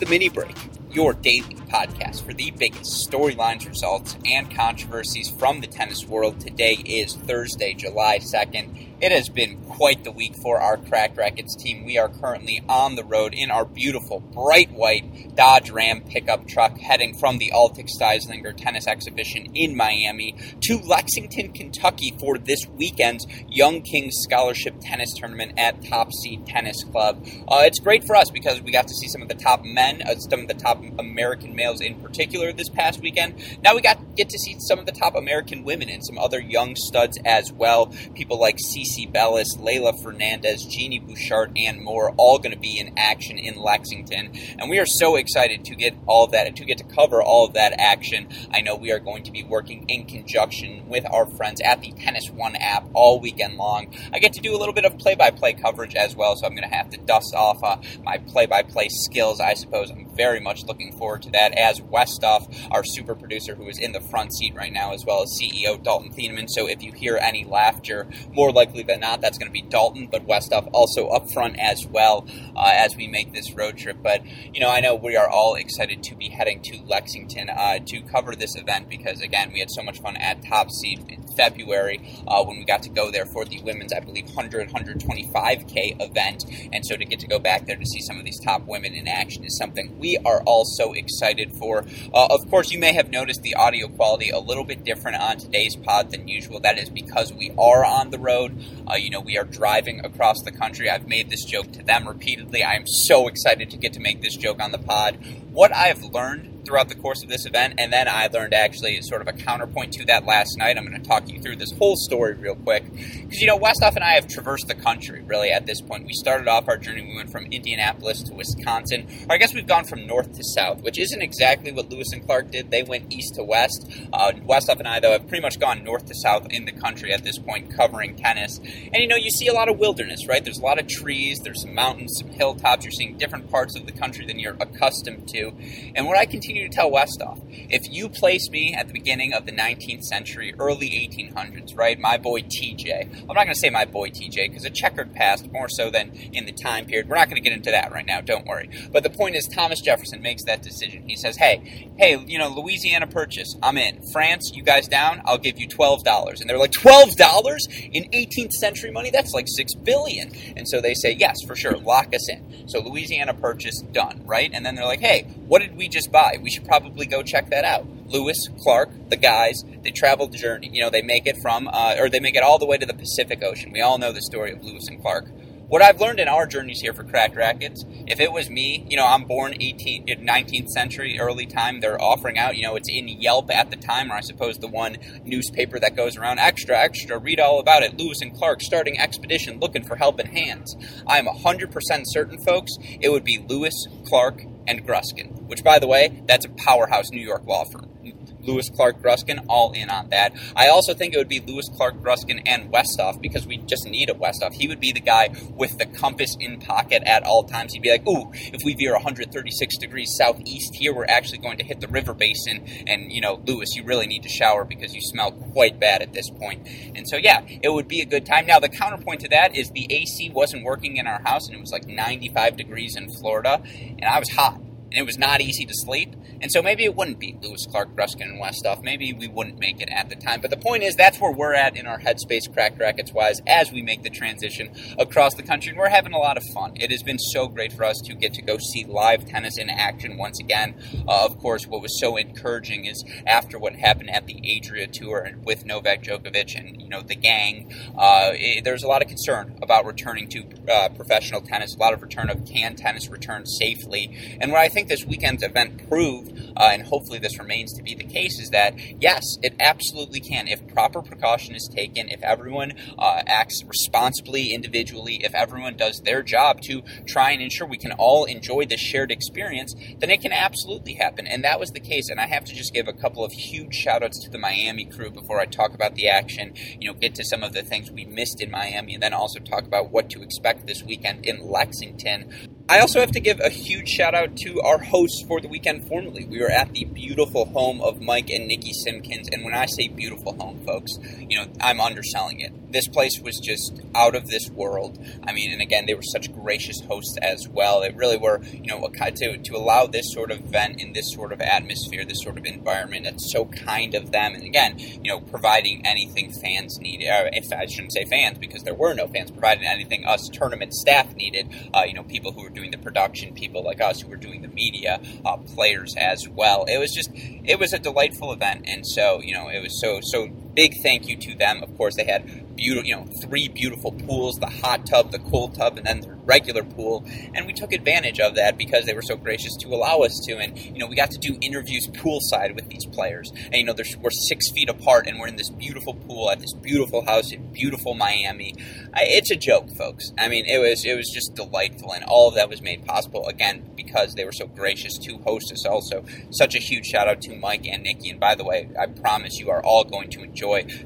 the mini break, your daily podcast for the biggest storylines, results, and controversies from the tennis world. Today is Thursday, July 2nd. It has been quite the week for our Cracked Racquets team. We are currently on the road in our beautiful, bright white Dodge Ram pickup truck heading from the Altec Styslinger Tennis Exhibition in Miami to Lexington, Kentucky for this weekend's Young Kings Scholarship Tennis Tournament at Top Seed Tennis Club. Uh, it's great for us because we got to see some of the top men, uh, some of the top American males in particular this past weekend. Now we got get to see some of the top American women and some other young studs as well. People like CC Casey Bellis, Leylah Fernandez, Genie Bouchard, and more, all going to be in action in Lexington. And we are so excited to get all of that, to get to cover all of that action. I know we are going to be working in conjunction with our friends at the Tennis One app all weekend long. I get to do a little bit of play by play coverage as well, so I'm going to have to dust off uh, my play by play skills, I suppose. I'm very much looking forward to that, as Westoff, our super producer who is in the front seat right now, as well as CEO Dalton Thieneman. So if you hear any laughter, more likely likely than not, that's going to be Dalton, but Westoff also up front as well uh, as we make this road trip. But, you know, I know we are all excited to be heading to Lexington uh, to cover this event because, again, we had so much fun at Top Seed in February uh, when we got to go there for the women's, I believe, 100, 125K event. And so to get to go back there to see some of these top women in action is something we are all so excited for. Uh, of course, you may have noticed the audio quality a little bit different on today's pod than usual. That is because we are on the road. Uh, you know, we are driving across the country. I've made this joke to them repeatedly. I am so excited to get to make this joke on the pod. What I've learned throughout the course of this event, and then I learned actually sort of a counterpoint to that last night. I'm going to talk you through this whole story real quick because you know Westoff and I have traversed the country really at this point. We started off our journey. We went from Indianapolis to Wisconsin, or I guess we've gone from north to south, which isn't exactly what Lewis and Clark did. They went east to west. Uh, Westoff and I though have pretty much gone north to south in the country at this point, covering tennis. And you know you see a lot of wilderness, right? There's a lot of trees. There's some mountains, some hilltops. You're seeing different parts of the country than you're accustomed to. And what I continue to tell Westoff if you place me at the beginning of the 19th century, early 1800s, right, my boy TJ, I'm not going to say my boy TJ because a checkered past more so than in the time period. We're not going to get into that right now, don't worry. But the point is, Thomas Jefferson makes that decision. He says, hey, hey, you know, Louisiana Purchase, I'm in. France, you guys down? I'll give you $12. And they're like, $12 in 18th century money? That's like $6 billion. And so they say, yes, for sure, lock us in. So Louisiana Purchase, done, right? And then they're like, hey, what did we just buy? We should probably go check that out. Lewis, Clark, the guys, they travel the journey. You know, they make it from, uh, or they make it all the way to the Pacific Ocean. We all know the story of Lewis and Clark. What I've learned in our journeys here for Cracked Racquets, if it was me, you know, I'm born 18th, 19th century, early time, they're offering out, you know, it's in Yelp at the time, or I suppose the one newspaper that goes around, extra, extra, read all about it, Lewis and Clark starting expedition looking for helping hands. I'm 100% certain, folks, it would be Lewis, Clark, and Gruskin, which, by the way, that's a powerhouse New York law firm. Lewis Clark Gruskin, all in on that. I also think it would be Lewis Clark Gruskin and Westoff because we just need a Westoff. He would be the guy with the compass in pocket at all times. He'd be like, "Ooh, if we veer 136 degrees southeast here, we're actually going to hit the river basin." And you know, Lewis, you really need to shower because you smell quite bad at this point. And so, yeah, it would be a good time. Now, the counterpoint to that is the AC wasn't working in our house, and it was like 95 degrees in Florida, and I was hot it was not easy to sleep. And so maybe it wouldn't be Lewis Clark, Gruskin, and Westoff. Maybe we wouldn't make it at the time. But the point is, that's where we're at in our headspace, cracked racquets wise, as we make the transition across the country. And we're having a lot of fun. It has been so great for us to get to go see live tennis in action once again. Uh, of course, what was so encouraging is after what happened at the Adria Tour with Novak Djokovic and you know the gang, uh, it, there's a lot of concern about returning to uh, professional tennis. A lot of return of can tennis return safely. And what I think think this weekend's event proved, uh, and hopefully this remains to be the case, is that yes, it absolutely can. If proper precaution is taken, if everyone uh, acts responsibly individually, if everyone does their job to try and ensure we can all enjoy this shared experience, then it can absolutely happen. And that was the case. And I have to just give a couple of huge shout outs to the Miami crew before I talk about the action, you know, get to some of the things we missed in Miami, and then also talk about what to expect this weekend in Lexington. I also have to give a huge shout out to our hosts for the weekend formally. We were at the beautiful home of Mike and Nikki Simpkins, and when I say beautiful home, folks, you know, I'm underselling it. This place was just out of this world. I mean, and again, they were such gracious hosts as well. They really were, you know, to, to allow this sort of event in this sort of atmosphere, this sort of environment. It's so kind of them. And again, you know, providing anything fans need. Uh, if I shouldn't say fans because there were no fans, providing anything us tournament staff needed. Uh, you know, people who were doing the production, people like us who were doing the media, uh, players as well. It was just, it was a delightful event, and so you know, it was so so big thank you to them. Of course, they had beautiful, you know, three beautiful pools: the hot tub, the cold tub, and then the regular pool. And we took advantage of that because they were so gracious to allow us to. And you know, we got to do interviews poolside with these players. And you know, we're six feet apart, and we're in this beautiful pool at this beautiful house in beautiful Miami. It's a joke, folks. I mean, it was it was just delightful, and all of that was made possible again because they were so gracious to host us. Also, such a huge shout out to Mike and Nikki. And by the way, I promise you are all going to enjoy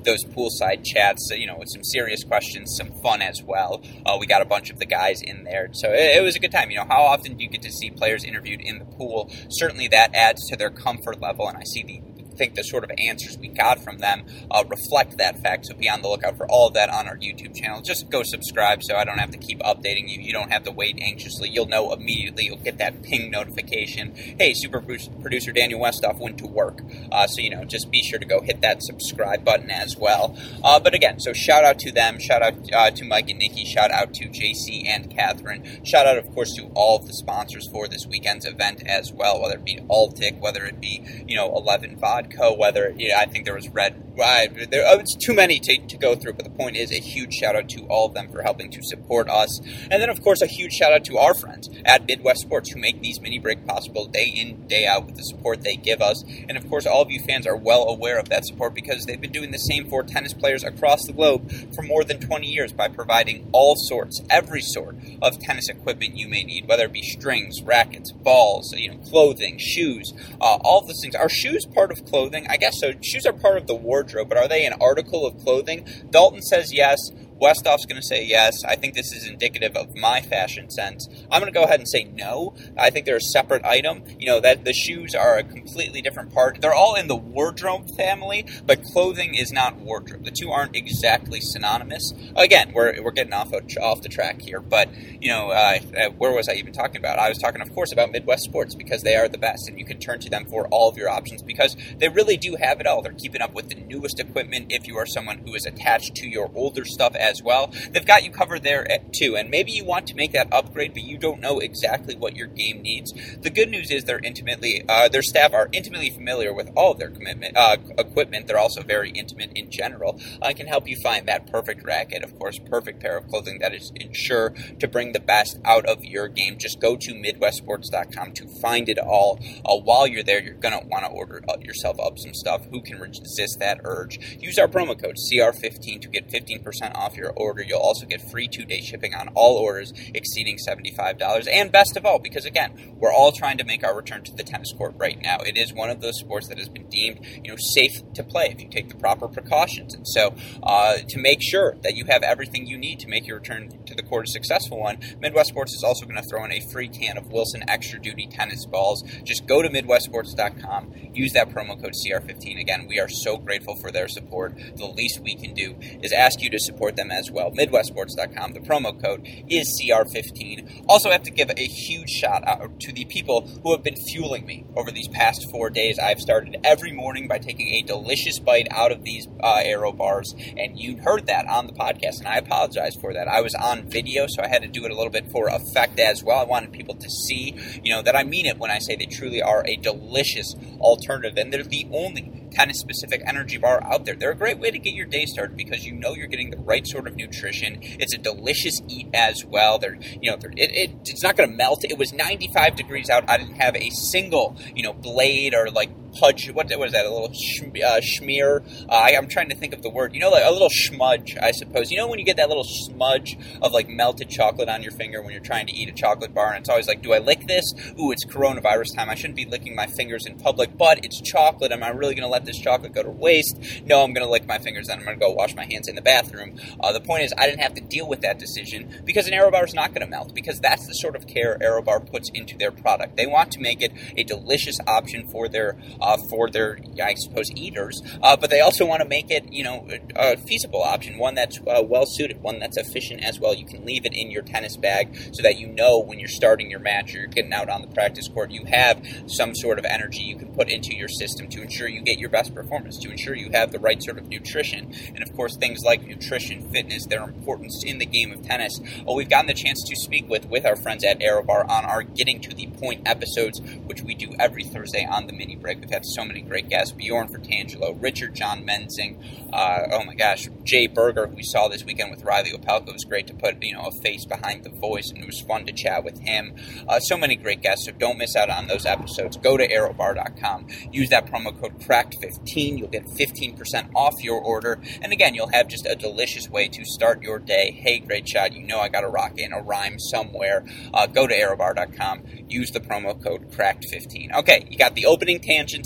those poolside chats. You know, with some serious questions, some fun as well. Uh, we got a bunch of the guys in there, so it, it was a good time. You know, how often do you get to see players interviewed in the pool? Certainly, that adds to their comfort level, and I see the think the sort of answers we got from them uh, reflect that fact. So be on the lookout for all of that on our YouTube channel. Just go subscribe so I don't have to keep updating you. You don't have to wait anxiously. You'll know immediately. You'll get that ping notification. Hey, super producer Daniel Westoff went to work. Uh, so, you know, just be sure to go hit that subscribe button as well. Uh, but again, so shout out to them. Shout out uh, to Mike and Nikki. Shout out to JC and Catherine. Shout out, of course, to all of the sponsors for this weekend's event as well, whether it be Altec, whether it be, you know, 11 Vodka Co. Whether you know, I think there was Red. There, oh, it's too many to, to go through, but the point is a huge shout out to all of them for helping to support us, and then of course a huge shout out to our friends at Midwest Sports who make these mini break possible day in day out with the support they give us, and of course all of you fans are well aware of that support because they've been doing the same for tennis players across the globe for more than 20 years by providing all sorts, every sort of tennis equipment you may need, whether it be strings, rackets, balls, you know, clothing, shoes, uh, all of those things. Are shoes part of clothing? I guess so. Shoes are part of the wardrobe, but are they an article of clothing? Dalton says yes. Westoff's going to say yes. I think this is indicative of my fashion sense. I'm going to go ahead and say no. I think they're a separate item. You know that the shoes are a completely different part. They're all in the wardrobe family, but clothing is not wardrobe. The two aren't exactly synonymous. Again, we're, we're getting off of, off the track here, but you know uh, where was I even talking about? I was talking, of course, about Midwest Sports because they are the best, and you can turn to them for all of your options because they really do have it all. They're keeping up with the newest equipment. If you are someone who is attached to your older stuff as well. They've got you covered there too. And maybe you want to make that upgrade, but you don't know exactly what your game needs. The good news is they're intimately, uh, their staff are intimately familiar with all of their commitment, uh, equipment. They're also very intimate in general. I uh, can help you find that perfect racket, of course, perfect pair of clothing that is ensure to bring the best out of your game. Just go to MidwestSports.com to find it all. Uh, while you're there, you're to want to order uh, yourself up some stuff. Who can resist that urge? Use our promo code CR15 to get 15% off your order. You'll also get free two day shipping on all orders exceeding $75. And best of all, because again, we're all trying to make our return to the tennis court right now. It is one of those sports that has been deemed, you know, safe to play if you take the proper precautions. And so, uh, to make sure that you have everything you need to make your return to the court a successful one, Midwest Sports is also going to throw in a free can of Wilson Extra Duty tennis balls. Just go to MidwestSports.com, use that promo code CR15. Again, we are so grateful for their support. The least we can do is ask you to support them as well. MidwestSports.com. The promo code is CR15. Also, I have to give a huge shout out to the people who have been fueling me over these past four days. I've started every morning by taking a delicious bite out of these uh, Aero bars, and you heard that on the podcast, and I apologize for that. I was on video, so I had to do it a little bit for effect as well. I wanted people to see, you know, that I mean it when I say they truly are a delicious alternative, and they're the only tennis specific energy bar out there. They're a great way to get your day started because you know you're getting the right sort of nutrition. It's a delicious eat as well. They're, you know, they're, it, it, it's not going to melt. It was 95 degrees out. I didn't have a single, you know, blade or like pudge. What was that? A little sh- uh, schmear. Uh, I, am trying to think of the word. You know, like a little smudge. I suppose. You know when you get that little smudge of like melted chocolate on your finger when you're trying to eat a chocolate bar, and it's always like, do I lick this? Ooh, it's coronavirus time. I shouldn't be licking my fingers in public, but it's chocolate. Am I really going to let this chocolate go to waste? No, I'm going to lick my fingers, and I'm going to go wash my hands in the bathroom. Uh, the point is, I didn't have to deal with that decision because an AeroBar is not going to melt because that's the sort of care AeroBar puts into their product. They want to make it a delicious option for their uh, for their I suppose eaters, uh, but they also want to make it you know a feasible option, one that's uh, well suited, one that's efficient as well. You can leave it in your tennis bag so that you know when you're starting your match or you're getting out on the practice court, you have some sort of energy you can put into your system to ensure you get your best performance, to ensure you have the right sort of nutrition, and of course things like nutrition, fitness, their importance in the game of tennis. Well, we've gotten the chance to speak with with our friends at AeroBar on our Getting to the Point episodes, which we do every Thursday on the mini break. We've had so many great guests: Bjorn Fratangelo, Richard John Menzing, uh, oh my gosh, Jay Berger, who we saw this weekend with Reilly Opelka. It was great to put you know a face behind the voice, and it was fun to chat with him. Uh, so many great guests, so don't miss out on those episodes. Go to aerobar.com, use that promo code CRACKED15. You'll get 15% off your order, and again, you'll have just a delicious way to start your day. Hey, great shot! You know I got to rock in a rhyme somewhere. Uh, go to aerobar.com, use the promo code CRACKED15. Okay, you got the opening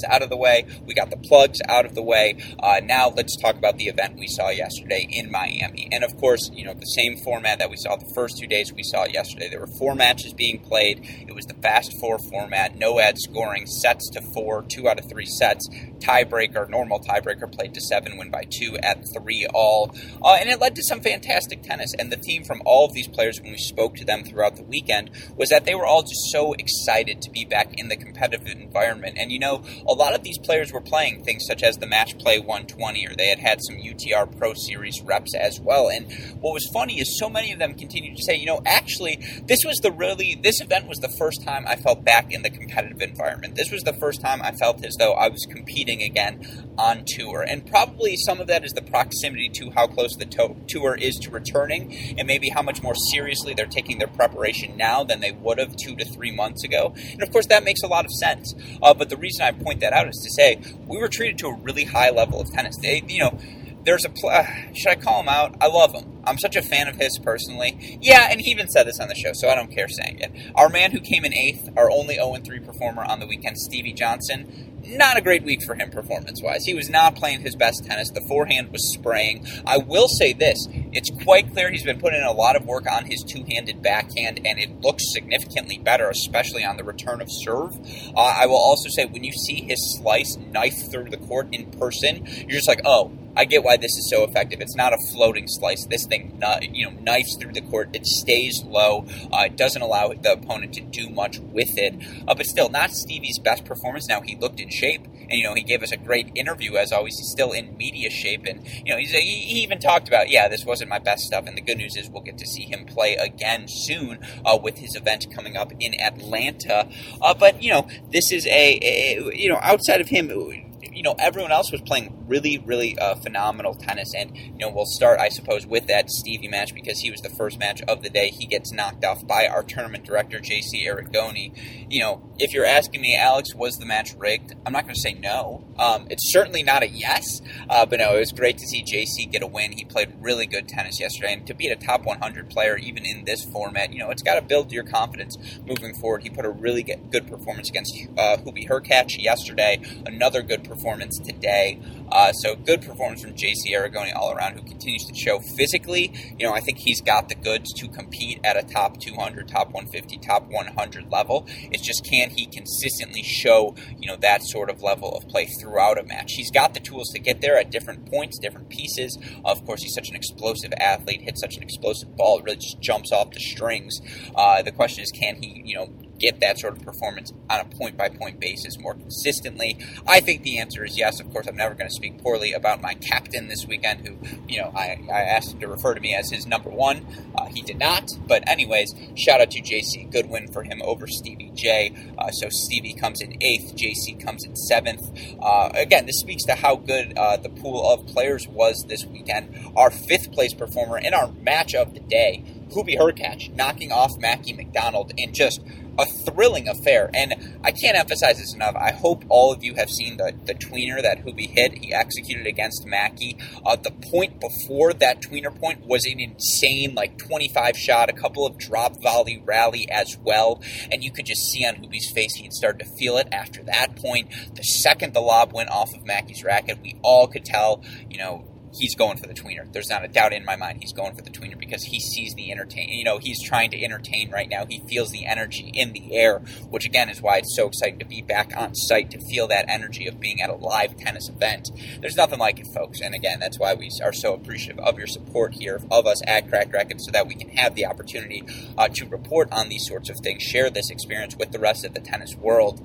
out of the way. We got the plugs out of the way. Uh, now let's talk about the event we saw yesterday in Miami. And of course, you know, the same format that we saw the first two days we saw yesterday. There were four matches being played. It was the fast four format, no ad scoring, sets to four, two out of three sets, tiebreaker, normal tiebreaker played to seven, win by two at three all. Uh, and it led to some fantastic tennis. And the theme from all of these players when we spoke to them throughout the weekend was that they were all just so excited to be back in the competitive environment. And you know, a lot of these players were playing things such as the Match Play 120, or they had had some UTR Pro Series reps as well. And what was funny is so many of them continued to say, you know, actually, this was the really, this event was the first time I felt back in the competitive environment. This was the first time I felt as though I was competing again on tour. And probably some of that is the proximity to how close the to- tour is to returning, and maybe how much more seriously they're taking their preparation now than they would have two to three months ago. And of course, that makes a lot of sense. Uh, but the reason I point that out is to say we were treated to a really high level of tennis. They, you know, there's a uh, should I call him out? I love him. I'm such a fan of his personally. Yeah, and he even said this on the show, so I don't care saying it. Our man who came in eighth, our only 0 3 performer on the weekend, Stevie Johnson. Not a great week for him performance wise. He was not playing his best tennis. The forehand was spraying. I will say this it's quite clear he's been putting in a lot of work on his two handed backhand, and it looks significantly better, especially on the return of serve. Uh, I will also say when you see his slice knife through the court in person, you're just like, oh, I get why this is so effective. It's not a floating slice. This thing, you know, knifes through the court. It stays low. Uh, it doesn't allow the opponent to do much with it. Uh, but still, not Stevie's best performance. Now he looked in shape, and you know he gave us a great interview as always. He's still in media shape, and you know he, he even talked about, yeah, this wasn't my best stuff. And the good news is we'll get to see him play again soon uh, with his event coming up in Atlanta. Uh, but you know, this is a, a you know outside of him you know, everyone else was playing really, really uh, phenomenal tennis. And, you know, we'll start, I suppose, with that Stevie match because he was the first match of the day. He gets knocked off by our tournament director, JC Aragone. You know, if you're asking me, Alex, was the match rigged? I'm not going to say no. Um, it's certainly not a yes, uh, but no, it was great to see JC get a win. He played really good tennis yesterday. And to be a top 100 player, even in this format, you know, it's got to build your confidence moving forward. He put a really good performance against uh, Hubie Hurkacz yesterday, another good performance performance today. Uh, so good performance from JC Aragone all around, who continues to show physically. You know, I think he's got the goods to compete at a top 200, top 150, top 100 level. It's just can he consistently show you know that sort of level of play throughout a match? He's got the tools to get there at different points, different pieces. Of course, he's such an explosive athlete, hits such an explosive ball, really just jumps off the strings. Uh, the question is, can he you know get that sort of performance on a point by point basis more consistently? I think the answer is yes. Of course, I'm never going to speak poorly about my captain this weekend, who, you know, I, I asked him to refer to me as his number one. Uh, he did not. But, anyways, shout out to JC. Good win for him over Stevie J. Uh, so Stevie comes in eighth, JC comes in seventh. Uh, again, this speaks to how good uh, the pool of players was this weekend. Our fifth place performer in our match of the day, Hubie Hurkacz, knocking off Mackie McDonald in just a thrilling affair. And I can't emphasize this enough. I hope all of you have seen the, the tweener that Hubie hit. He executed against Mackie. Uh, the point before that tweener point was an insane, like 25 shot, a couple of drop volley rally as well. And you could just see on Hubie's face he had started to feel it after that point. The second the lob went off of Mackie's racket, we all could tell, you know, he's going for the tweener. There's not a doubt in my mind he's going for the tweener because he sees the entertain. You know, he's trying to entertain right now. He feels the energy in the air, which again is why it's so exciting to be back on site to feel that energy of being at a live tennis event. There's nothing like it, folks. And again, that's why we are so appreciative of your support here, of us at Cracked Racquets, so that we can have the opportunity uh, to report on these sorts of things, share this experience with the rest of the tennis world.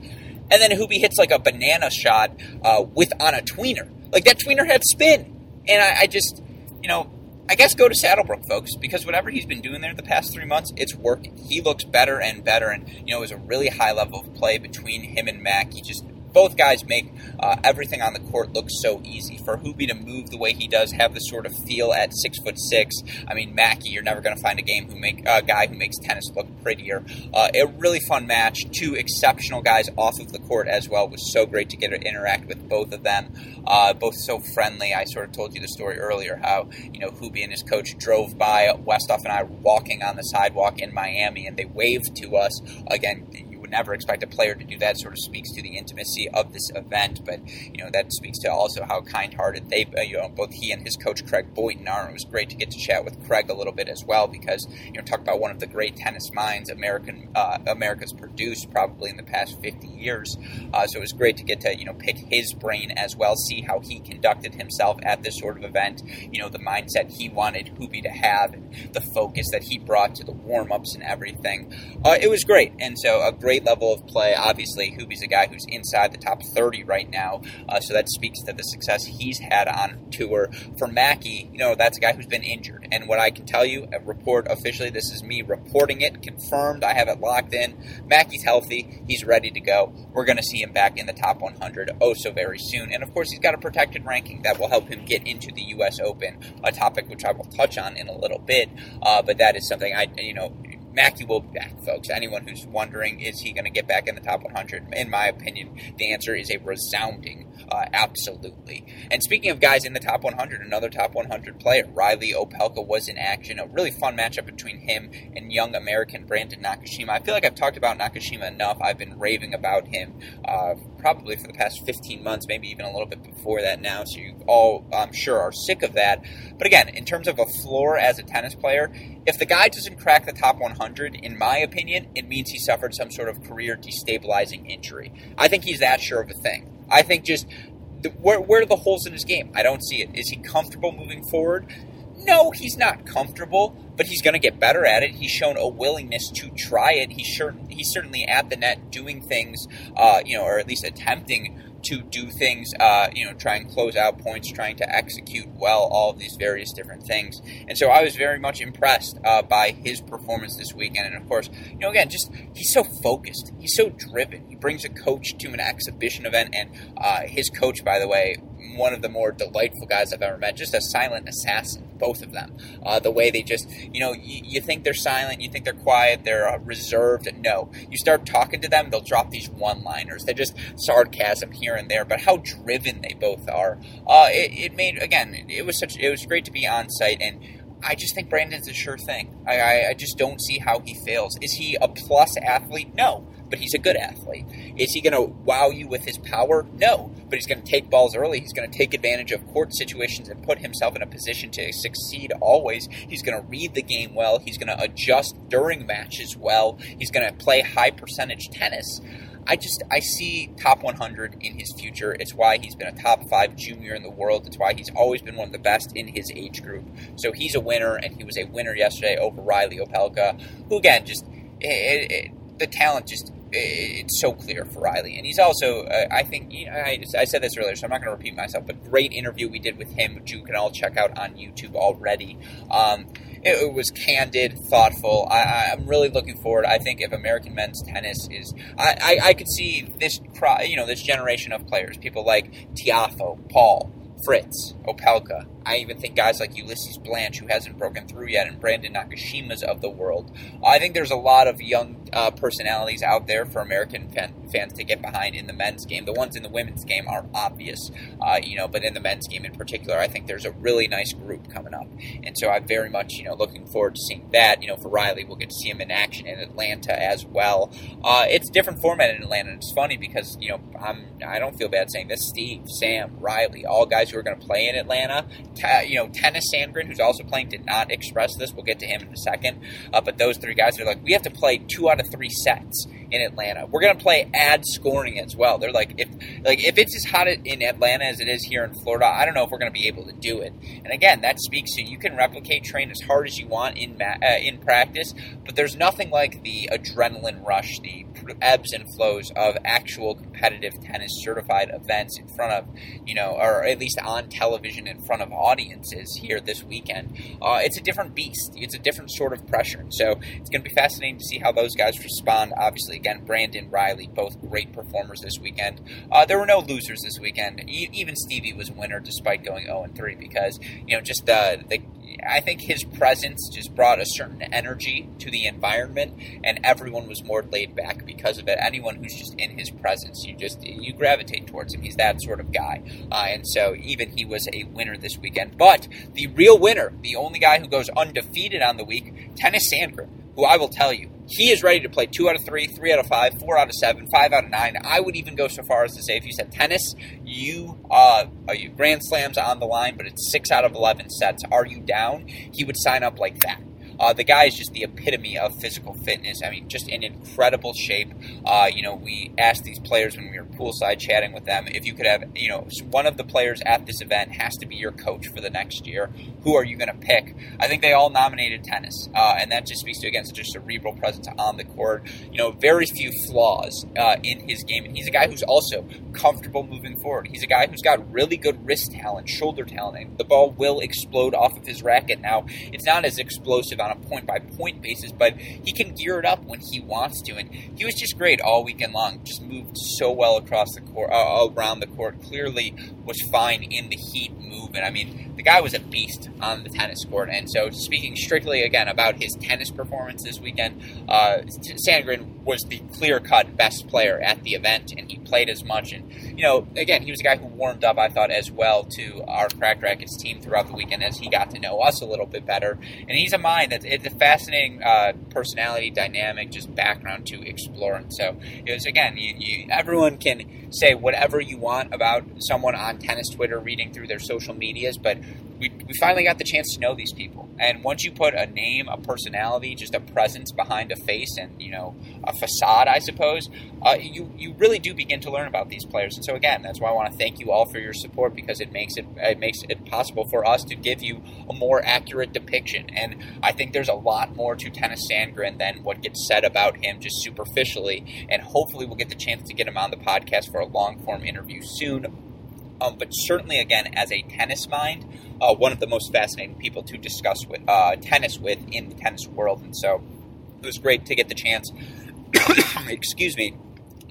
And then Hubie hits like a banana shot uh, with on a tweener. Like that tweener had spin and I, I just, you know, I guess go to Saddlebrook, folks, because whatever he's been doing there the past three months, it's working. He looks better and better, and you know, it was a really high level of play between him and Mack. He just both guys make uh, everything on the court look so easy. For Hubie to move the way he does, have the sort of feel at six foot six. I mean, Mackie, you're never going to find a game who make a uh, guy who makes tennis look prettier. Uh, a really fun match. Two exceptional guys off of the court as well. It was so great to get to interact with both of them. Uh, both so friendly. I sort of told you the story earlier how you know Hubie and his coach drove by Westoff and I were walking on the sidewalk in Miami, and they waved to us. Again, never expect a player to do that. Sort of speaks to the intimacy of this event, but you know that speaks to also how kind-hearted they, uh, you know, both he and his coach Craig Boynton are. It was great to get to chat with Craig a little bit as well because you know talk about one of the great tennis minds American uh, America's produced probably in the past 50 years. Uh, so it was great to get to you know pick his brain as well, see how he conducted himself at this sort of event. You know the mindset he wanted Hubie to have, and the focus that he brought to the warm-ups and everything. Uh, it was great, and so a great level of play. Obviously, Hubie's a guy who's inside the top 30 right now, uh, so that speaks to the success he's had on tour. For Mackie, you know, that's a guy who's been injured. And what I can tell you, a report officially, this is me reporting it, confirmed, I have it locked in. Mackie's healthy, he's ready to go. We're going to see him back in the top 100 oh so very soon. And of course, he's got a protected ranking that will help him get into the U.S. Open, a topic which I will touch on in a little bit. Uh, but that is something I, you know, Mackie will be back, folks. Anyone who's wondering, is he going to get back in the top 100? In my opinion, the answer is a resounding uh, absolutely. And speaking of guys in the top 100, another top 100 player, Reilly Opelka, was in action. A really fun matchup between him and young American Brandon Nakashima. I feel like I've talked about Nakashima enough. I've been raving about him uh, probably for the past 15 months, maybe even a little bit before that now. So you all, I'm sure, are sick of that. But again, in terms of a floor as a tennis player, if the guy doesn't crack the top 100, in my opinion, it means he suffered some sort of career destabilizing injury. I think he's that sure of a thing. I think just the, where, where are the holes in his game? I don't see it. Is he comfortable moving forward? No, he's not comfortable, but he's going to get better at it. He's shown a willingness to try it. He's sure he's certainly at the net doing things, uh, you know, or at least attempting to do things, uh, you know, try and close out points, trying to execute well, all of these various different things. And so I was very much impressed uh, by his performance this weekend. And of course, you know, again, just he's so focused, he's so driven. He brings a coach to an exhibition event, and uh, his coach, by the way, one of the more delightful guys I've ever met. Just a silent assassin, both of them. Uh, the way they just, you know, you, you, think they're silent, you think they're quiet, they're uh, reserved. No, you start talking to them, they'll drop these one-liners. They're just sarcasm here and there, but how driven they both are. Uh, it, it, made again, it was such, it was great to be on site and. I just think Brandon's a sure thing. I, I, I just don't see how he fails. Is he a plus athlete? No but he's a good athlete. Is he going to wow you with his power? No, but he's going to take balls early. He's going to take advantage of court situations and put himself in a position to succeed always. He's going to read the game well. He's going to adjust during matches well. He's going to play high percentage tennis. I just I see top 100 in his future. It's why he's been a top five junior in the world. It's why he's always been one of the best in his age group. So he's a winner, and he was a winner yesterday over Reilly Opelka, who again just it, it, the talent just it's so clear for Reilly. And he's also, uh, I think, you know, I, I, said this earlier, so I'm not going to repeat myself, but great interview we did with him, which you can all check out on YouTube already. Um, it, it, was candid, thoughtful. I, am really looking forward. I think if American men's tennis is, I, I, I could see this, you know, this generation of players, people like Tiafoe, Paul, Fritz, Opelka, I even think guys like Ulises Blanch, who hasn't broken through yet, and Brandon Nakashima's of the world. I think there's a lot of young uh, personalities out there for American fan, fans to get behind in the men's game. The ones in the women's game are obvious, uh, you know, but in the men's game in particular, I think there's a really nice group coming up. And so I'm very much, you know, looking forward to seeing that. You know, for Reilly, we'll get to see him in action in Atlanta as well. Uh, it's different format in Atlanta. It's funny because, you know, I'm, I don't feel bad saying this. Steve, Sam, Reilly, all guys who are going to play in Atlanta. You know, Tennys Sandgren, who's also playing, did not express this. We'll get to him in a second. Uh, but those three guys are like, we have to play two out of three sets in Atlanta. We're going to play ad scoring as well. They're like, if like if it's as hot in Atlanta as it is here in Florida, I don't know if we're going to be able to do it. And again, that speaks to you can replicate train as hard as you want in ma- uh, in practice, but there's nothing like the adrenaline rush, the ebbs and flows of actual competitive tennis certified events in front of, you know, or at least on television in front of audiences here this weekend. Uh, it's a different beast. It's a different sort of pressure. So it's going to be fascinating to see how those guys respond. Obviously, again, Brandon Reilly, both great performers this weekend. Uh, there were no losers this weekend. E- even Stevie was a winner despite going 0 3 because, you know, just the, the I think his presence just brought a certain energy to the environment, and everyone was more laid back because of it. Anyone who's just in his presence, you just you gravitate towards him. He's that sort of guy, uh, and so even he was a winner this weekend. But the real winner, the only guy who goes undefeated on the week, Tennys Sandgren, who I will tell you he is ready to play two out of three, three out of five, four out of seven, five out of nine. I would even go so far as to say, if you said Tennys, you uh, are you grand slams on the line, but it's six out of eleven sets. Are you down? He would sign up like that. Uh, the guy is just the epitome of physical fitness. I mean, just in incredible shape. Uh, you know, we asked these players when we were poolside chatting with them if you could have, you know, one of the players at this event has to be your coach for the next year. Who are you going to pick? I think they all nominated Tennys, uh, and that just speaks to again such a cerebral presence on the court. You know, very few flaws uh, in his game, and he's a guy who's also comfortable moving forward. He's a guy who's got really good wrist talent, shoulder talent. The ball will explode off of his racket. Now, it's not as explosive on a point by point basis, but he can gear it up when he wants to. And he was just great all weekend long. Just moved so well across the court, uh, around the court. Clearly was fine in the heat movement. I mean, the guy was a beast on the tennis court. And so, speaking strictly again about his tennis performance this weekend, uh, Sandgren was the clear cut best player at the event, and he played as much. And you know, again, he was a guy who warmed up, I thought, as well to our Cracked Racquets team throughout the weekend as he got to know us a little bit better. And he's a mind that's it's a fascinating uh, personality dynamic, just background to explore. And so it was again, you, you, everyone can say whatever you want about someone on tennis Twitter, reading through their social medias, but we, we finally got the chance to know these people. And once you put a name, a personality, just a presence behind a face, and you know a facade, I suppose, uh, you you really do begin to learn about these players. And so again, that's why I want to thank you all for your support because it makes it it makes it possible for us to give you a more accurate depiction. And I think there's a lot more to Tennys Sandgren than what gets said about him just superficially. And hopefully, we'll get the chance to get him on the podcast for a long form interview soon. Um, but certainly, again, as a tennis mind, uh, one of the most fascinating people to discuss with uh, tennis with in the tennis world. And so it was great to get the chance, excuse me,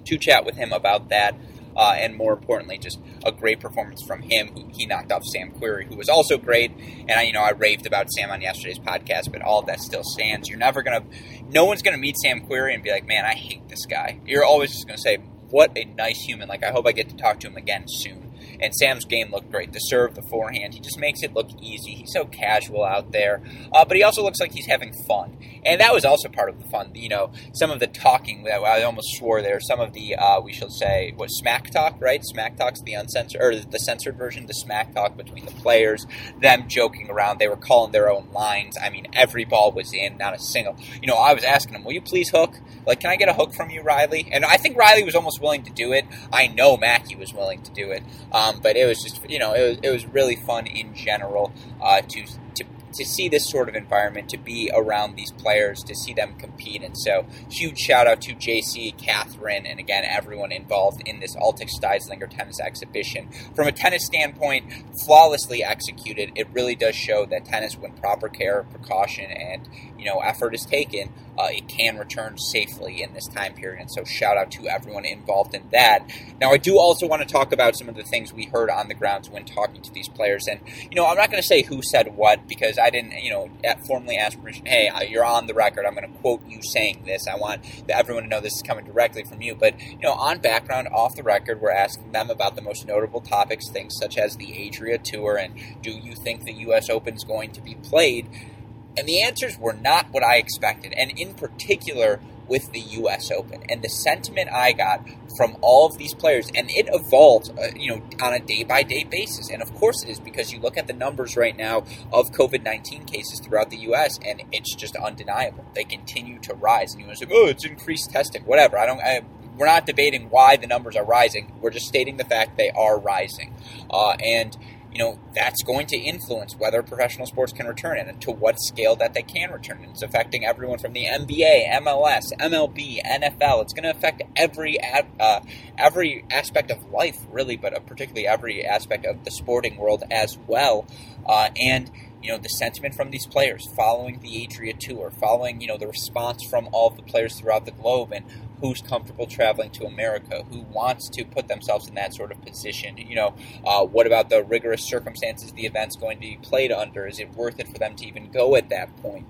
to chat with him about that. Uh, and more importantly, just a great performance from him. He knocked off Sam Querrey, who was also great. And I, you know, I raved about Sam on yesterday's podcast, but all of that still stands. You're never gonna, no one's gonna meet Sam Querrey and be like, "Man, I hate this guy." You're always just gonna say, "What a nice human!" Like, I hope I get to talk to him again soon. And Sam's game looked great. The serve, the forehand, he just makes it look easy. He's so casual out there. Uh, but he also looks like he's having fun. And that was also part of the fun. You know, some of the talking, I almost swore there, some of the, uh, we shall say, what, smack talk, right? Smack talk's the uncensored, or the censored version, the smack talk between the players, them joking around. They were calling their own lines. I mean, every ball was in, not a single. You know, I was asking him, will you please hook? Like, can I get a hook from you, Reilly? And I think Reilly was almost willing to do it. I know Mackie was willing to do it. Um, but it was just you know it was it was really fun in general uh, to to to see this sort of environment, to be around these players, to see them compete. And so, huge shout out to JC, Catherine, and again, everyone involved in this Altix Styslinger tennis exhibition. From a tennis standpoint, flawlessly executed. It really does show that tennis, when proper care, precaution, and you know effort is taken, uh, it can return safely in this time period. And so, shout out to everyone involved in that. Now, I do also want to talk about some of the things we heard on the grounds when talking to these players. And, you know, I'm not going to say who said what because I didn't, you know, formally ask permission. Hey, uh, you're on the record. I'm going to quote you saying this. I want everyone to know this is coming directly from you. But, you know, on background, off the record, we're asking them about the most notable topics, things such as the Adria Tour and do you think the U.S. Open is going to be played? And the answers were not what I expected. And in particular, with the U.S. Open. And the sentiment I got from all of these players, and it evolved, uh, you know, on a day by day basis. And of course, it is because you look at the numbers right now of COVID nineteen cases throughout the U.S. and it's just undeniable. They continue to rise, and you say, "Oh, it's increased testing." Whatever. I don't. I, we're not debating why the numbers are rising. We're just stating the fact they are rising, uh, and you know, that's going to influence whether professional sports can return and to what scale that they can return. It's affecting everyone from the NBA, MLS, MLB, NFL. It's going to affect every uh, every aspect of life, really, but particularly every aspect of the sporting world as well. Uh, and you know the sentiment from these players following the Adria Tour, following you know the response from all of the players throughout the globe, and who's comfortable traveling to America, who wants to put themselves in that sort of position. You know, uh, what about the rigorous circumstances the event's going to be played under? Is it worth it for them to even go at that point?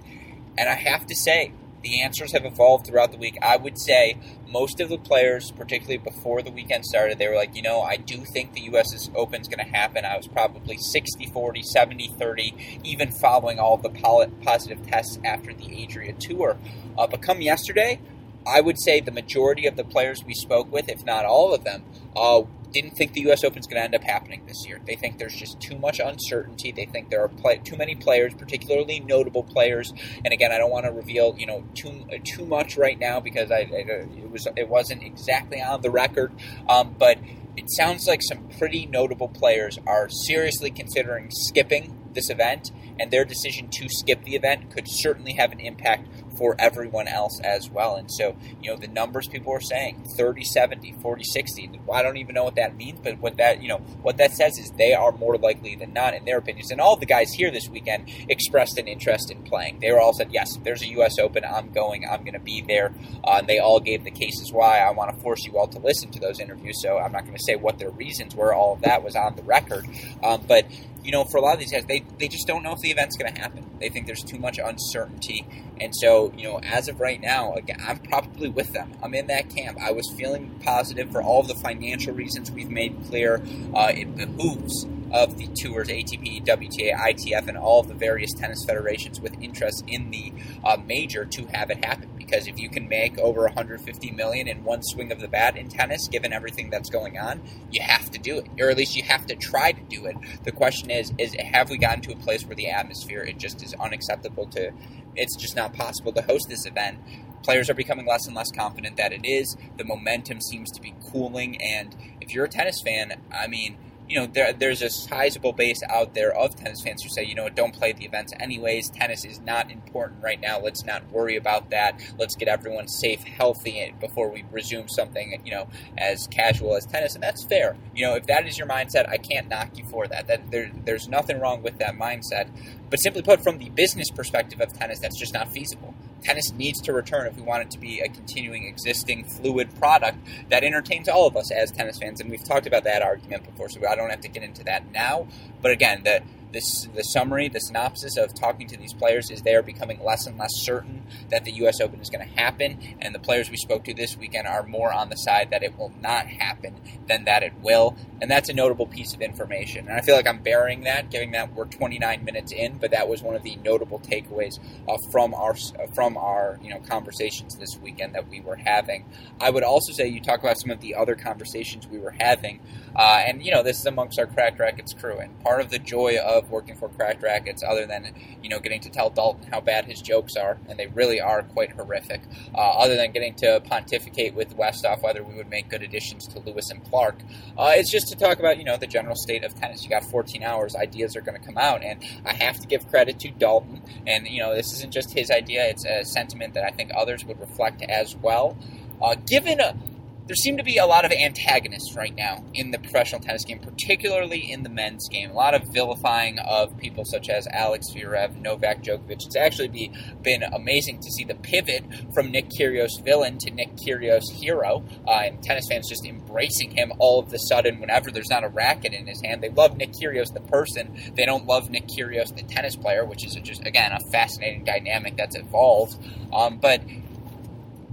And I have to say, the answers have evolved throughout the week. I would say most of the players, particularly before the weekend started, they were like, you know, I do think the U.S. Open is going to happen. I was probably 60 40, 70 30, even following all the positive tests after the Adria Tour. Uh, but come yesterday, I would say the majority of the players we spoke with, if not all of them, uh, didn't think the U.S. Open is going to end up happening this year. They think there's just too much uncertainty. They think there are play- too many players, particularly notable players. And again, I don't want to reveal you know too too much right now because I, I, it was it wasn't exactly on the record, um, but it sounds like some pretty notable players are seriously considering skipping this event, and their decision to skip the event could certainly have an impact for everyone else as well. And so, you know, the numbers people are saying 30 70, 40 60. I don't even know what that means, but what that, you know, what that says is they are more likely than not, in their opinions. And all the guys here this weekend expressed an interest in playing. They were all said, yes, there's a U.S. Open, I'm going, I'm going to be there. Uh, and they all gave the cases why. I want to force you all to listen to those interviews, so I'm not going to say what their reasons were. All of that was on the record. Um, but you know, for a lot of these guys, they, they just don't know if the event's going to happen. They think there's too much uncertainty. And so, you know, as of right now, again, I'm probably with them. I'm in that camp. I was feeling positive for all of the financial reasons we've made clear. Uh, it behooves of the tours, ATP, WTA, ITF, and all of the various tennis federations with interest in the uh, major to have it happen because if you can make over 150 million in one swing of the bat in tennis, given everything that's going on, you have to do it, or at least you have to try to do it. The question is, is have we gotten to a place where the atmosphere it just is unacceptable to? It's just not possible to host this event. Players are becoming less and less confident that it is. The momentum seems to be cooling, and if you're a tennis fan, I mean you know, there, there's a sizable base out there of tennis fans who say, you know, don't play the events anyways. Tennis is not important right now. Let's not worry about that. Let's get everyone safe, healthy eh, before we resume something, you know, as casual as tennis. And that's fair. You know, if that is your mindset, I can't knock you for that. That there, there's nothing wrong with that mindset. But simply put, from the business perspective of tennis, that's just not feasible tennis needs to return if we want it to be a continuing, existing, fluid product that entertains all of us as tennis fans. And we've talked about that argument before, so I don't have to get into that now. But again, the this the summary, the synopsis of talking to these players is they are becoming less and less certain that the U.S. Open is going to happen, and the players we spoke to this weekend are more on the side that it will not happen than that it will, and that's a notable piece of information. And I feel like I'm burying that, giving that we're 29 minutes in, but that was one of the notable takeaways uh, from our from our you know conversations this weekend that we were having. I would also say you talk about some of the other conversations we were having, uh, and you know this is amongst our Cracked Racquets crew, and part of the joy of working for Cracked Racquets, other than you know getting to tell Dalton how bad his jokes are, and they really are quite horrific. Uh, other than getting to pontificate with Westhoff whether we would make good additions to Lewis and Clark, uh, it's just to talk about you know the general state of tennis. You got 14 hours, ideas are going to come out, and I have to give credit to Dalton. And you know this isn't just his idea; it's a sentiment that I think others would reflect as well. Uh, given a there seem to be a lot of antagonists right now in the professional tennis game, particularly in the men's game. A lot of vilifying of people such as Alex Zverev, Novak Djokovic. It's actually be, been amazing to see the pivot from Nick Kyrgios villain to Nick Kyrgios hero, uh, and tennis fans just embracing him all of a sudden whenever there's not a racket in his hand. They love Nick Kyrgios the person. They don't love Nick Kyrgios the tennis player, which is just again a fascinating dynamic that's evolved. Um, but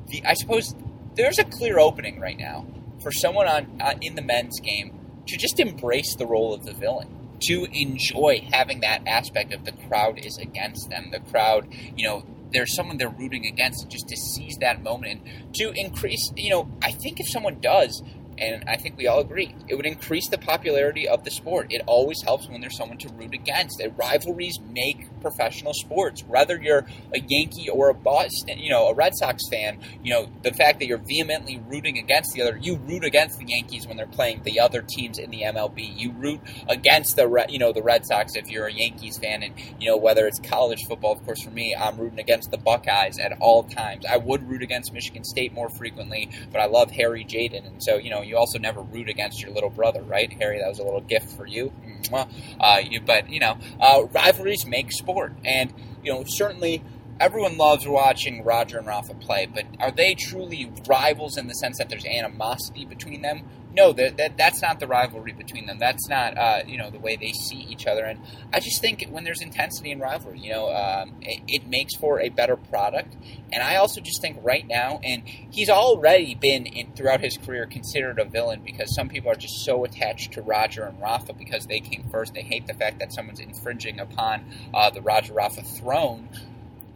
the, I suppose there's a clear opening right now for someone on uh, in the men's game to just embrace the role of the villain to enjoy having that aspect of the crowd is against them. The crowd you know there's someone they're rooting against just to seize that moment and to increase you know i think if someone does and I think we all agree it would increase the popularity of the sport. It always helps when there's someone to root against. And rivalries make professional sports. Whether you're a Yankee or a Boston, you know, a Red Sox fan, you know, the fact that you're vehemently rooting against the other, you root against the Yankees when they're playing the other teams in the MLB. You root against the, you know, the Red Sox if you're a Yankees fan, and you know whether it's college football. Of course, for me, I'm rooting against the Buckeyes at all times. I would root against Michigan State more frequently, but I love Harry Jaden, and so you know you also never root against your little brother, right? Harry, that was a little gift for you. Uh, you but, you know, uh, rivalries make sport. And, you know, certainly everyone loves watching Roger and Rafa play, but are they truly rivals in the sense that there's animosity between them? no, that, that that's not the rivalry between them. That's not uh, you know the way they see each other. And I just think when there's intensity in rivalry, you know, um, it, it, makes for a better product. And I also just think right now, and he's already been in, throughout his career considered a villain because some people are just so attached to Roger and Rafa because they came first. They hate the fact that someone's infringing upon uh, the Roger Rafa throne.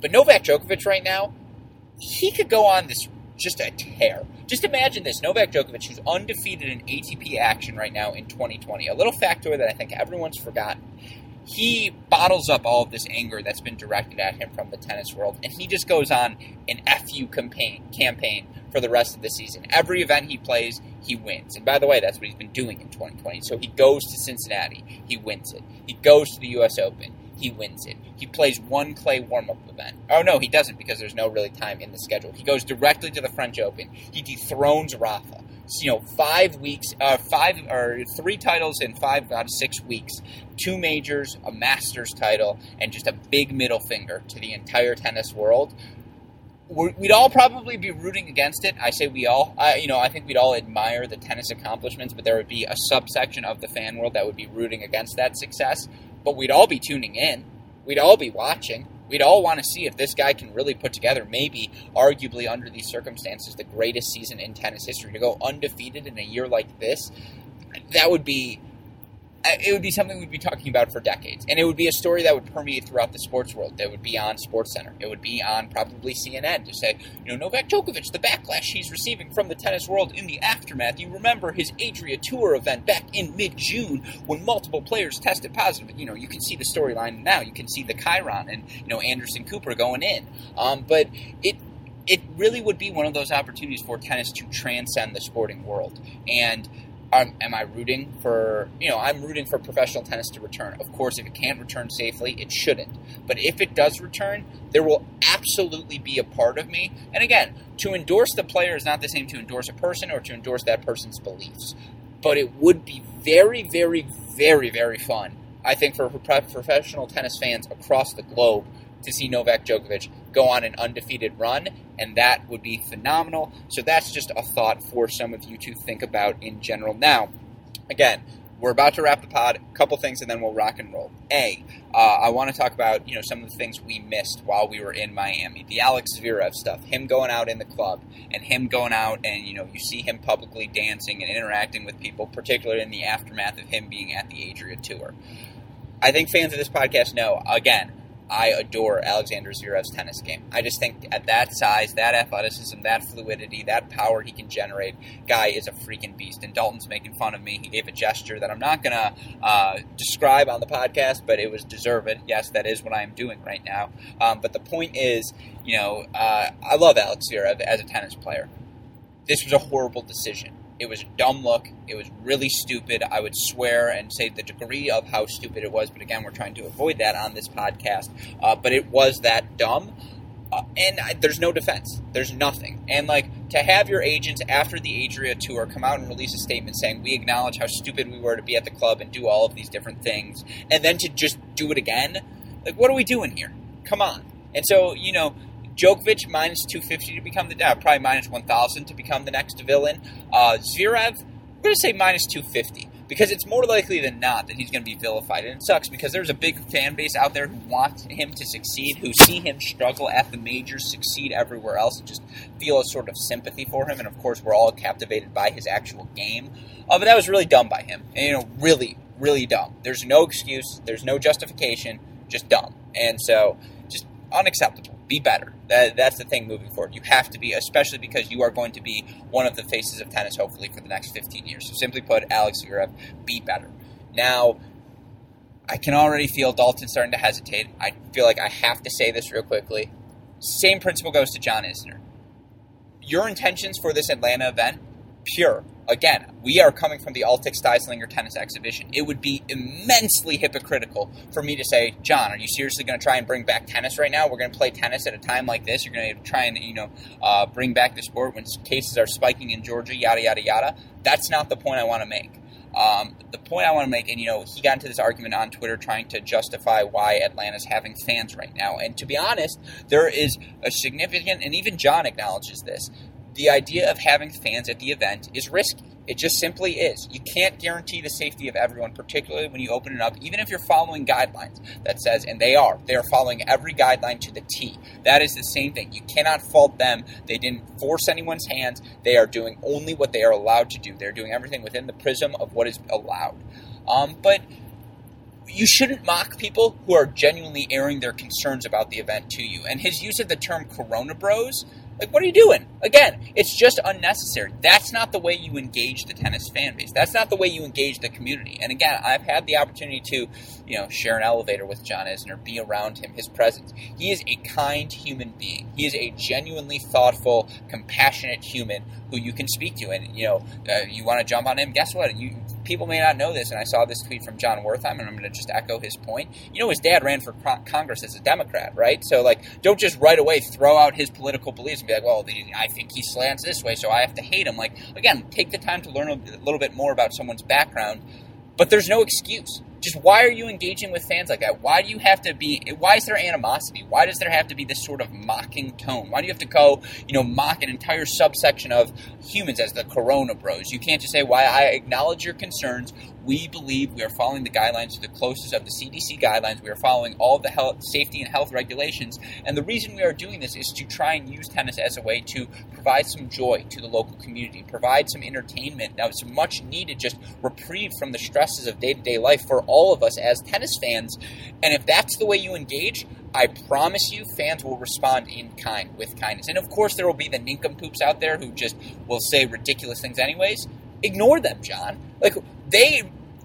But Novak Djokovic right now, he could go on this just a tear. Just imagine this Novak Djokovic, who's undefeated in ATP action right now in 2020. A little factoid that I think everyone's forgotten. He bottles up all of this anger that's been directed at him from the tennis world, and he just goes on an FU campaign, campaign for the rest of the season. Every event he plays, he wins. And by the way, that's what he's been doing in 2020. So he goes to Cincinnati, he wins it. He goes to the U.S. Open, he wins it. He plays one clay warm up event. Oh, no, he doesn't because there's no really time in the schedule. He goes directly to the French Open. He dethrones Rafa. So, you know, five weeks, uh, five or three titles in five out of six weeks, two majors, a Masters title, and just a big middle finger to the entire tennis world. We'd all probably be rooting against it. I say we all. I, you know, I think we'd all admire the tennis accomplishments, but there would be a subsection of the fan world that would be rooting against that success but we'd all be tuning in. We'd all be watching. We'd all want to see if this guy can really put together, maybe, arguably, under these circumstances, the greatest season in tennis history. To go undefeated in a year like this, that would be it would be something we'd be talking about for decades. And it would be a story that would permeate throughout the sports world. That would be on SportsCenter. It would be on probably CNN to say, you know, Novak Djokovic, the backlash he's receiving from the tennis world in the aftermath. You remember his Adria Tour event back in mid June when multiple players tested positive. You know, you can see the storyline now. You can see the chyron and, you know, Anderson Cooper going in. Um, but it it really would be one of those opportunities for tennis to transcend the sporting world. And am I rooting for, you know, I'm rooting for professional tennis to return. Of course, if it can't return safely, it shouldn't. But if it does return, there will absolutely be a part of me. And again, to endorse the player is not the same to endorse a person or to endorse that person's beliefs. But it would be very, very, very, very fun, I think, for professional tennis fans across the globe to see Novak Djokovic go on an undefeated run, and that would be phenomenal. So that's just a thought for some of you to think about in general. Now, again, we're about to wrap the pod. A couple things, and then we'll rock and roll. A, uh, I want to talk about you know some of the things we missed while we were in Miami. The Alex Zverev stuff, him going out in the club, and him going out and you know you see him publicly dancing and interacting with people, particularly in the aftermath of him being at the Adria Tour. I think fans of this podcast know again I adore Alexander Zverev's tennis game. I just think at that size, that athleticism, that fluidity, that power he can generate, guy is a freaking beast. And Dalton's making fun of me. He gave a gesture that I'm not going to uh, describe on the podcast, but it was deserved. Yes, that is what I am doing right now. Um, but the point is, you know, uh, I love Alex Zverev as a tennis player. This was a horrible decision. It was a dumb look. It was really stupid. I would swear and say the degree of how stupid it was, but again, we're trying to avoid that on this podcast. Uh, but it was that dumb. Uh, and I, there's no defense. There's nothing. And like to have your agents after the Adria tour come out and release a statement saying we acknowledge how stupid we were to be at the club and do all of these different things, and then to just do it again, like what are we doing here? Come on. And so you know, Djokovic minus two fifty to become the uh, probably minus one thousand to become the next villain. Uh, Zverev, we're gonna say minus two fifty because it's more likely than not that he's going to be vilified. And it sucks because there's a big fan base out there who wants him to succeed, who see him struggle at the majors, succeed everywhere else, and just feel a sort of sympathy for him. And of course, we're all captivated by his actual game. Uh, but that was really dumb by him. And, you know, really, really dumb. There's no excuse, there's no justification, just dumb. And so, unacceptable be better. That, that's the thing moving forward. You have to be, especially because you are going to be one of the faces of tennis, hopefully, for the next 15 years. So, simply put, Alex Zverev, be better. Now, I can already feel Dalton starting to hesitate. I feel like I have to say this real quickly. Same principle goes to John Isner. Your intentions for this Atlanta event, pure. Again, we are coming from the Altec Styslinger tennis exhibition. It would be immensely hypocritical for me to say, John, are you seriously going to try and bring back tennis right now? We're going to play tennis at a time like this. You're going to try and you know uh, bring back the sport when cases are spiking in Georgia, yada yada yada. That's not the point I want to make. Um, the point I want to make, and you know, he got into this argument on Twitter trying to justify why Atlanta's having fans right now. And to be honest, there is a significant, and even John acknowledges this the idea of having fans at the event is risky. It just simply is. You can't guarantee the safety of everyone, particularly when you open it up, even if you're following guidelines that says, and they are, they are following every guideline to the T. That is the same thing. You cannot fault them. They didn't force anyone's hands. They are doing only what they are allowed to do. They're doing everything within the prism of what is allowed. Um, but you shouldn't mock people who are genuinely airing their concerns about the event to you. And his use of the term Corona Bros like, what are you doing? Again, it's just unnecessary. That's not the way you engage the tennis fan base. That's not the way you engage the community. And again, I've had the opportunity to, you know, share an elevator with John Isner, be around him, his presence. He is a kind human being. He is a genuinely thoughtful, compassionate human who you can speak to. And, you know, uh, you want to jump on him, guess what? You people may not know this, and I saw this tweet from Jon Wertheim, and I'm going to just echo his point. You know, his dad ran for Congress as a Democrat, right? So, like, don't just right away throw out his political beliefs and be like, well, I think he slants this way, so I have to hate him. Like, again, take the time to learn a little bit more about someone's background, but there's no excuse just why are you engaging with fans like that? Why do you have to be? Why is there animosity? Why does there have to be this sort of mocking tone? Why do you have to go, you know, mock an entire subsection of humans as the Corona Bros? You can't just say, "Why I acknowledge your concerns. We believe we are following the guidelines to the closest of the CDC guidelines. We are following all the health, safety and health regulations. And the reason we are doing this is to try and use tennis as a way to provide some joy to the local community, provide some entertainment, now some much needed just reprieve from the stresses of day to day life for all of us as tennis fans. And if that's the way you engage, I promise you, fans will respond in kind with kindness. And of course, there will be the nincompoops out there who just will say ridiculous things, anyways. Ignore them, John. Like they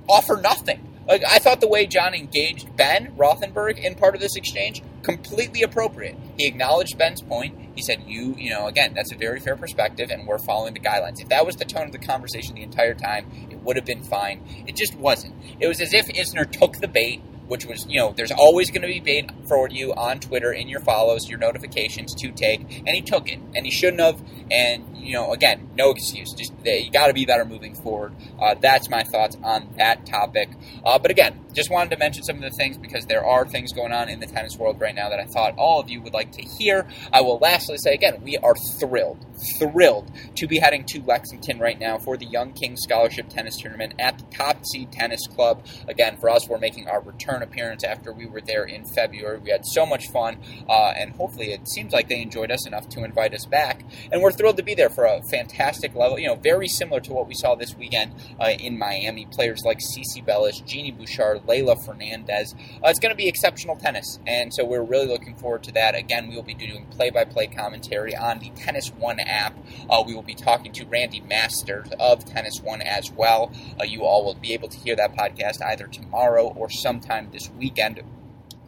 offer nothing. Like I thought the way John engaged Ben Rothenberg in part of this exchange completely appropriate. He acknowledged Ben's point. He said, "You, you know, again, that's a very fair perspective, and we're following the guidelines." If that was the tone of the conversation the entire time, it would have been fine. It just wasn't. It was as if Isner took the bait which was, you know, there's always going to be bait for you on Twitter in your follows, your notifications to take, and he took it, and he shouldn't have. And you know, again, no excuse. Just you got to be better moving forward. Uh, that's my thoughts on that topic. Uh, but again, just wanted to mention some of the things because there are things going on in the tennis world right now that I thought all of you would like to hear. I will lastly say again, we are thrilled, thrilled to be heading to Lexington right now for the Young King Scholarship Tennis Tournament at the Top Seed Tennis Club. Again, for us, we're making our return appearance after we were there in February. We had so much fun, uh, and hopefully, it seems like they enjoyed us enough to invite us back. And we're thrilled to be there for a fantastic level. You know, very similar to what we saw this weekend uh, in Miami. Players like CiCi Bellis, Genie Bouchard, Leylah Fernandez. Uh, it's going to be exceptional tennis, and so we're really looking forward to that. Again, we will be doing play-by-play commentary on the Tennis One app. Uh, we will be talking to Randy Masters of Tennis One as well. Uh, you all will be able to hear that podcast either tomorrow or sometime this weekend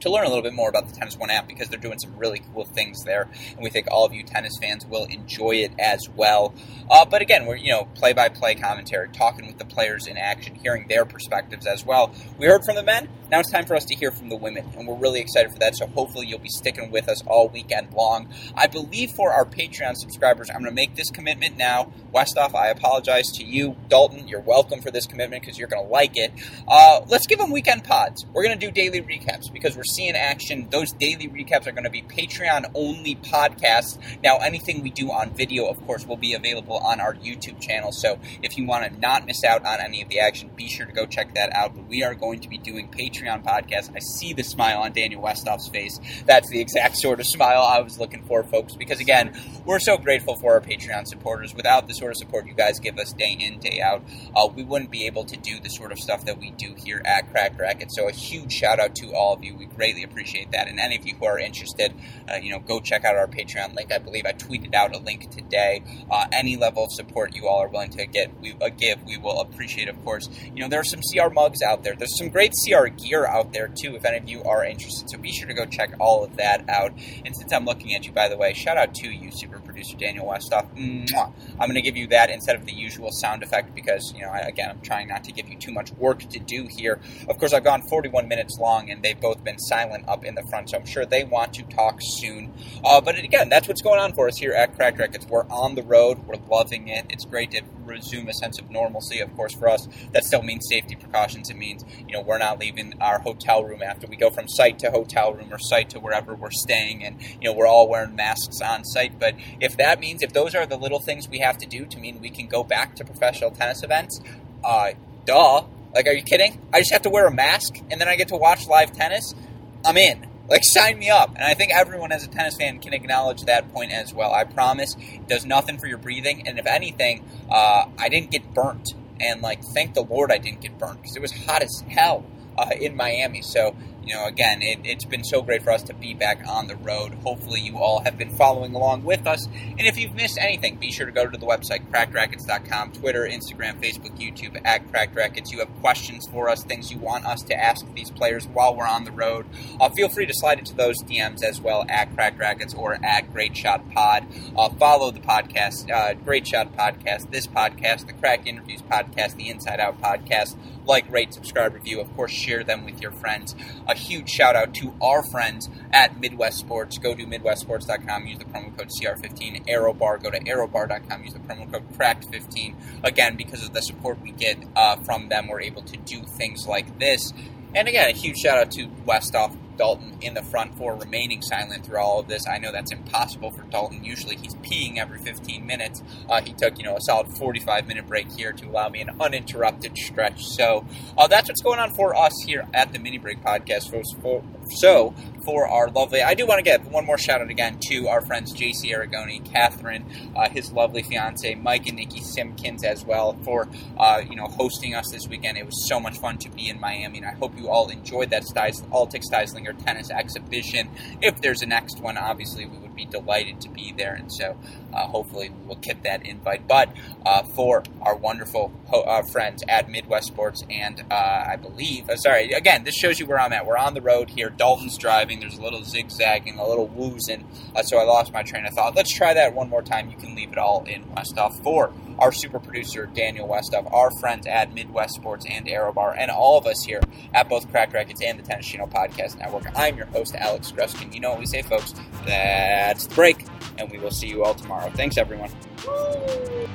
to learn a little bit more about the Tennis One app because they're doing some really cool things there, and we think all of you tennis fans will enjoy it as well. Uh, but again, we're you know play-by-play commentary, talking with the players in action, hearing their perspectives as well. We heard from the men. Now it's time for us to hear from the women, and we're really excited for that. So hopefully you'll be sticking with us all weekend long. I believe for our Patreon subscribers, I'm going to make this commitment now. Westoff, I apologize to you. Dalton, you're welcome for this commitment because you're going to like it. Uh, let's give them weekend pods. We're going to do daily recaps because we're seeing action. Those daily recaps are going to be Patreon only podcasts. Now, anything we do on video, of course, will be available on our YouTube channel. So if you want to not miss out on any of the action, be sure to go check that out. But we are going to be doing Patreon podcasts. I see the smile on Daniel Westoff's face. That's the exact sort of smile I was looking for, folks, because again, we're so grateful for our Patreon supporters. Without the sort of support you guys give us day in, day out, uh, we wouldn't be able to do the sort of stuff that we do here at Cracked Racquet. So a huge shout out to all of you. We greatly appreciate that. And any of you who are interested, uh, you know, go check out our Patreon link. I believe I tweeted out a link today. Uh, any level of support you all are willing to get, we uh, give, we will appreciate. Of course, you know there are some CR mugs out there. There's some great CR gear out there too. If any of you are interested, so be sure to go check all of that out. And since I'm looking at you, by the way, shout out to you, super producer Daniel Westoff. Mwah. I'm going to give you that instead of the usual sound effect because you know, I, again, I'm trying not to give you too much work to do here. Of course, I've gone 41 minutes long, and they've both been silent up in the front, so I'm sure they want to talk soon. Uh, but again, that's what's going on for us here at Cracked Racquets. We're on the road. We're loving it. It's great to resume a sense of normalcy. Of course, for us, that still means safety precautions. It means you know we're not leaving our hotel room after we go from site to hotel room or site to wherever we're staying, and you know we're all wearing masks on site. But if that means if those are the little things we have to do to mean we can go back to professional tennis events, uh, duh. Like, are you kidding? I just have to wear a mask and then I get to watch live tennis. I'm in. Like, sign me up. And I think everyone as a tennis fan can acknowledge that point as well. I promise it does nothing for your breathing. And if anything, uh, I didn't get burnt. And, like, thank the Lord I didn't get burnt because it was hot as hell uh, in Miami. So, you know, again, it, has been so great for us to be back on the road. Hopefully, you all have been following along with us. And if you've missed anything, be sure to go to the website, crackedracquets.com, Twitter, Instagram, Facebook, YouTube, at Cracked Racquets. You have questions for us, things you want us to ask these players while we're on the road. Uh, feel free to slide into those DMs as well at Cracked Racquets or at Great Shot Pod. Uh, follow the podcast, uh, Great Shot Podcast, this podcast, the Crack Interviews Podcast, the Inside Out Podcast. Like, rate, subscribe, review. Of course, share them with your friends. A huge shout out to our friends at Midwest Sports. Go to MidwestSports.com, use the promo code CR15. ArrowBar, go to ArrowBar.com, use the promo code CRACKED15. Again, because of the support we get uh, from them, we're able to do things like this. And again, a huge shout out to Westoff Dalton in the front four remaining silent through all of this. I know that's impossible for Dalton. Usually he's peeing every 15 minutes. Uh, he took, you know, a solid 45 minute break here to allow me an uninterrupted stretch. So uh, that's what's going on for us here at the Mini Break Podcast. For, so for our lovely, I do want to give one more shout out again to our friends JC Aragone, Catherine, uh, his lovely fiance, Mike and Nikki Simpkins as well for, uh, you know, hosting us this weekend. It was so much fun to be in Miami, and I hope you all enjoyed that Stiles, Altec Styslinger tennis exhibition. If there's a next one, obviously we would be delighted to be there, and so uh, hopefully we will get that invite. But uh, for our wonderful ho- uh, friends at Midwest Sports, and uh, I believe, sorry, again, this shows you where I'm at. We're on the road here. Dalton's driving, there's a little zigzagging, a little woozing. Uh, so I lost my train of thought. Let's try that one more time. You can leave it all in Westoff for our super producer, Daniel Westoff, our friends at Midwest Sports and Aerobar, and all of us here at both Cracked Racquets and the Tennis Channel Podcast Network. I'm your host, Alex Gruskin. You know what we say, folks. That's the break, and we will see you all tomorrow. Thanks, everyone. Woo!